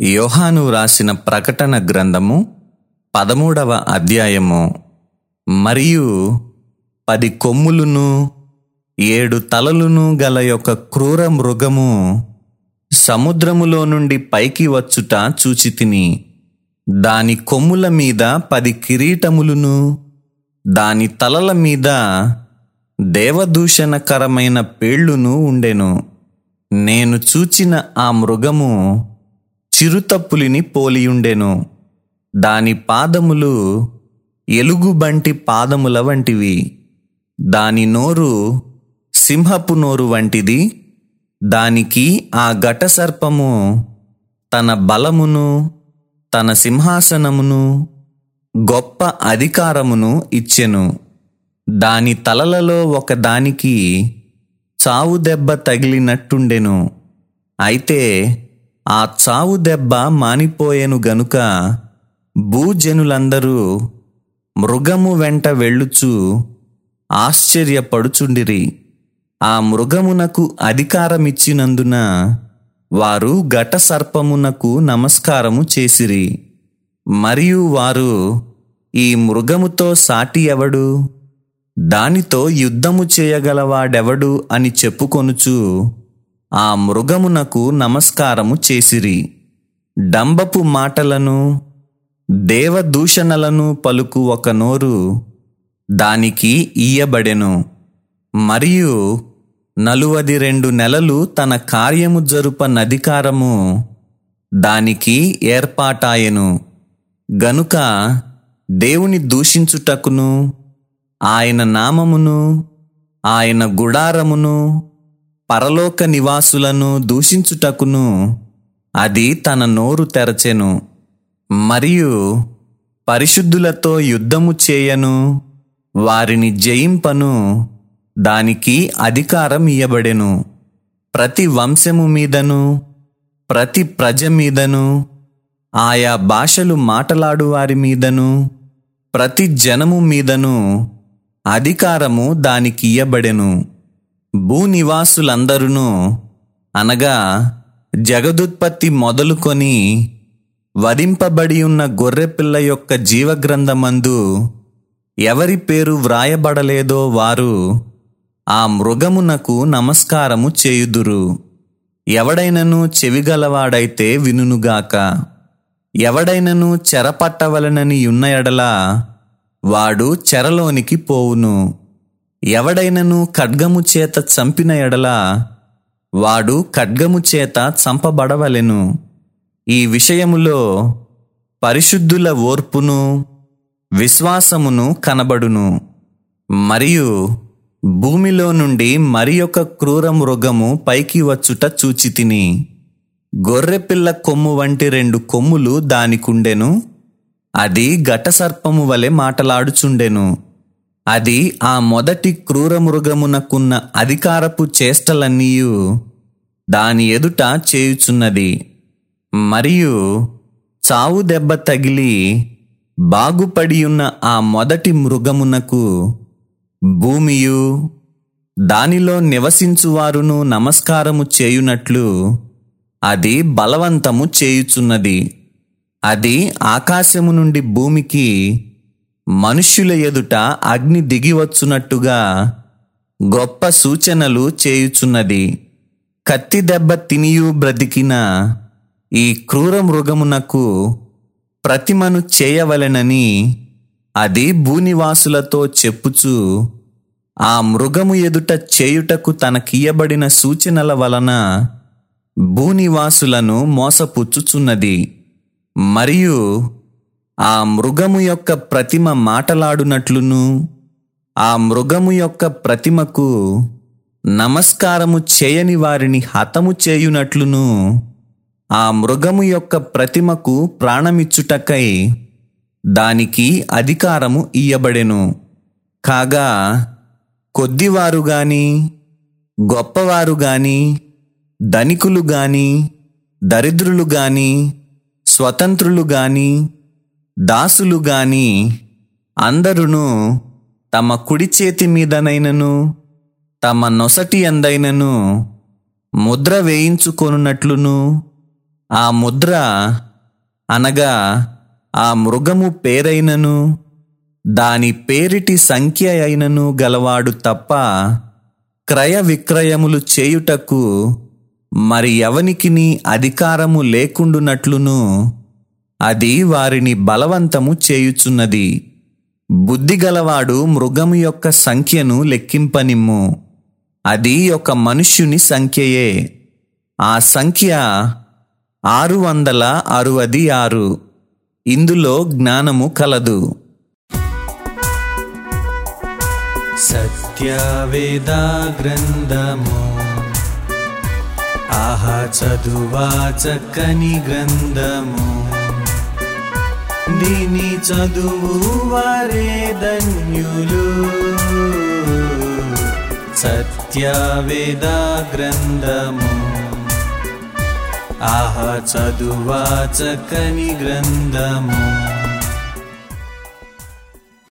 యోహాను రాసిన ప్రకటన గ్రంథము పదమూడవ అధ్యాయము. మరియు పది కొమ్ములును ఏడు తలలును గల యొక్క క్రూర మృగము సముద్రములో నుండి పైకి వచ్చుట చూచితిని దాని కొమ్ముల మీద పది కిరీటములును దాని తలల మీద దేవదూషణకరమైన పేళ్ళును ఉండెను. నేను చూచిన ఆ మృగము చిరుతప్పులిని పోలియుండెను. దాని పాదములు ఎలుగుబంటి పాదముల వంటివి. దాని నోరు సింహపు నోరు వంటిది. దానికి ఆ ఘటసర్పము తన బలమును తన సింహాసనమును గొప్ప అధికారమును ఇచ్చెను. దాని తలలలో ఒక దానికి చావు దెబ్బ తగిలినట్టుండెను. అయితే ఆ చావు దెబ్బ మానిపోయెను గనుక భూజనులందరూ మృగము వెంట వెళ్ళుచు ఆశ్చర్యపడుచుండిరి. ఆ మృగమునకు అధికారమిచ్చినందున వారు ఘట సర్పమునకు నమస్కారము చేసిరి. మరియు వారు ఈ మృగముతో సాటి ఎవడు? దానితో యుద్ధము చేయగలవాడెవడు అని చెప్పుకొనుచు ఆ మృగమునకు నమస్కారము చేసిరి. డంబపు మాటలను దేవదూషణలను పలుకు ఒక నోరు దానికి ఇయ్యబడెను మరియు నలువది రెండు నెలలు తన కార్యము జరుప నధికారము దానికి ఏర్పాటాయెను. గనుక దేవుని దూషించుటకును ఆయన నామమును ఆయన గుడారమును పరలోక నివాసులను దూషించుటకును అది తన నోరు తెరచెను మరియు పరిశుద్ధులతో యుద్ధము చేయను వారిని జయింపను దానికి అధికారం ఇయ్యబడెను. ప్రతి వంశము మీదను ప్రతి ప్రజ మీదను ఆయా భాషలు మాటలాడు వారి మీదను ప్రతి జనము మీదను అధికారము దానికి ఇయ్యబడెను. భూనివాసులందరూ అనగా జగదుత్పత్తి మొదలుకొని వధింపబడి ఉన్న గొర్రెపిల్ల యొక్క జీవగ్రంథమందు ఎవరి పేరు వ్రాయబడలేదో వారు ఆ మృగమునకు నమస్కారము చేయుదురు. ఎవడైనను చెవిగలవాడైతే వినుగాక ఎవడైనను చెరపట్టవలనని ఉన్న ఎడల వాడు చెరలోనికి పోవును. ఎవడైనను ఖడ్గము చేత చంపిన ఎడల వాడు ఖడ్గము చేత చంపబడవలెను. ఈ విషయములో పరిశుద్ధుల ఓర్పును విశ్వాసమును కనబడును. మరియు భూమిలో నుండి మరి ఒక క్రూర మృగము పైకి వచ్చుట చూచితిని. గొర్రెపిల్ల కొమ్ము వంటి రెండు కొమ్ములు దానికుండెను. అది ఘటసర్పము వలె మాటలాడుచుండెను. అది ఆ మొదటి క్రూర మృగమునకున్న అధికారపు చేష్టలన్నీయు దాని ఎదుట చేయుచున్నది. మరియు చావు దెబ్బ తగిలి బాగుపడియున్న ఆ మొదటి మృగమునకు భూమియు దానిలో నివసించువారును నమస్కారము చేయునట్లు అది బలవంతము చేయుచున్నది. అది ఆకాశము నుండి భూమికి మనుష్యుల ఎదుట అగ్ని దిగివచ్చునట్టుగా గొప్ప సూచనలు చేయుచున్నది. కత్తి దెబ్బ తినియు బ్రతికిన ఈ క్రూర మృగమునకు ప్రతిమను చేయవలెనని అది భూనివాసులతో చెప్పుచు ఆ మృగము ఎదుట చేయుటకు తనకియ్యబడిన సూచనల వలన భూనివాసులను మోసపుచ్చుచున్నది. మరియు ఆ మృగము యొక్క ప్రతిమ మాటలాడునట్లును ఆ మృగము యొక్క ప్రతిమకు నమస్కారము చేయని వారిని హతము చేయునట్లును ఆ మృగము యొక్క ప్రతిమకు ప్రాణమిచ్చుటకై దానికి అధికారము ఇయ్యబడెను. కాగా కొద్దివారు గాని గొప్పవారు గాని ధనికులు గాని దరిద్రులు గాని స్వతంత్రులు గాని దాసులు గాని అందరును తమ కుడి చేతి మీదనైనను తమ నొసటి అందైనను ముద్ర వేయించుకొనున్నట్లును ఆ ముద్ర అనగా ఆ మృగము పేరైనను దాని పేరిటి సంఖ్య అయినను గలవాడు తప్ప క్రయ విక్రయములు చేయుటకు మరి ఎవనికిని అధికారము లేకుండునట్లును అది వారిని బలవంతము చేయుచున్నది. బుద్ధిగలవాడు మృగము యొక్క సంఖ్యను లెక్కింపనిమ్ము. అది ఒక మనుష్యుని సంఖ్యయే. ఆ సంఖ్య ఆరు వందల అరవది ఆరు. ఇందులో జ్ఞానము కలదు. సత్యవేద గ్రంథము. ఆహా చదువా చక్కని గ్రంథము. దీని చదువు వారే ధన్యులు. సత్యవేద గ్రంథము. ఆహ చదువా చక్కని గ్రంథము.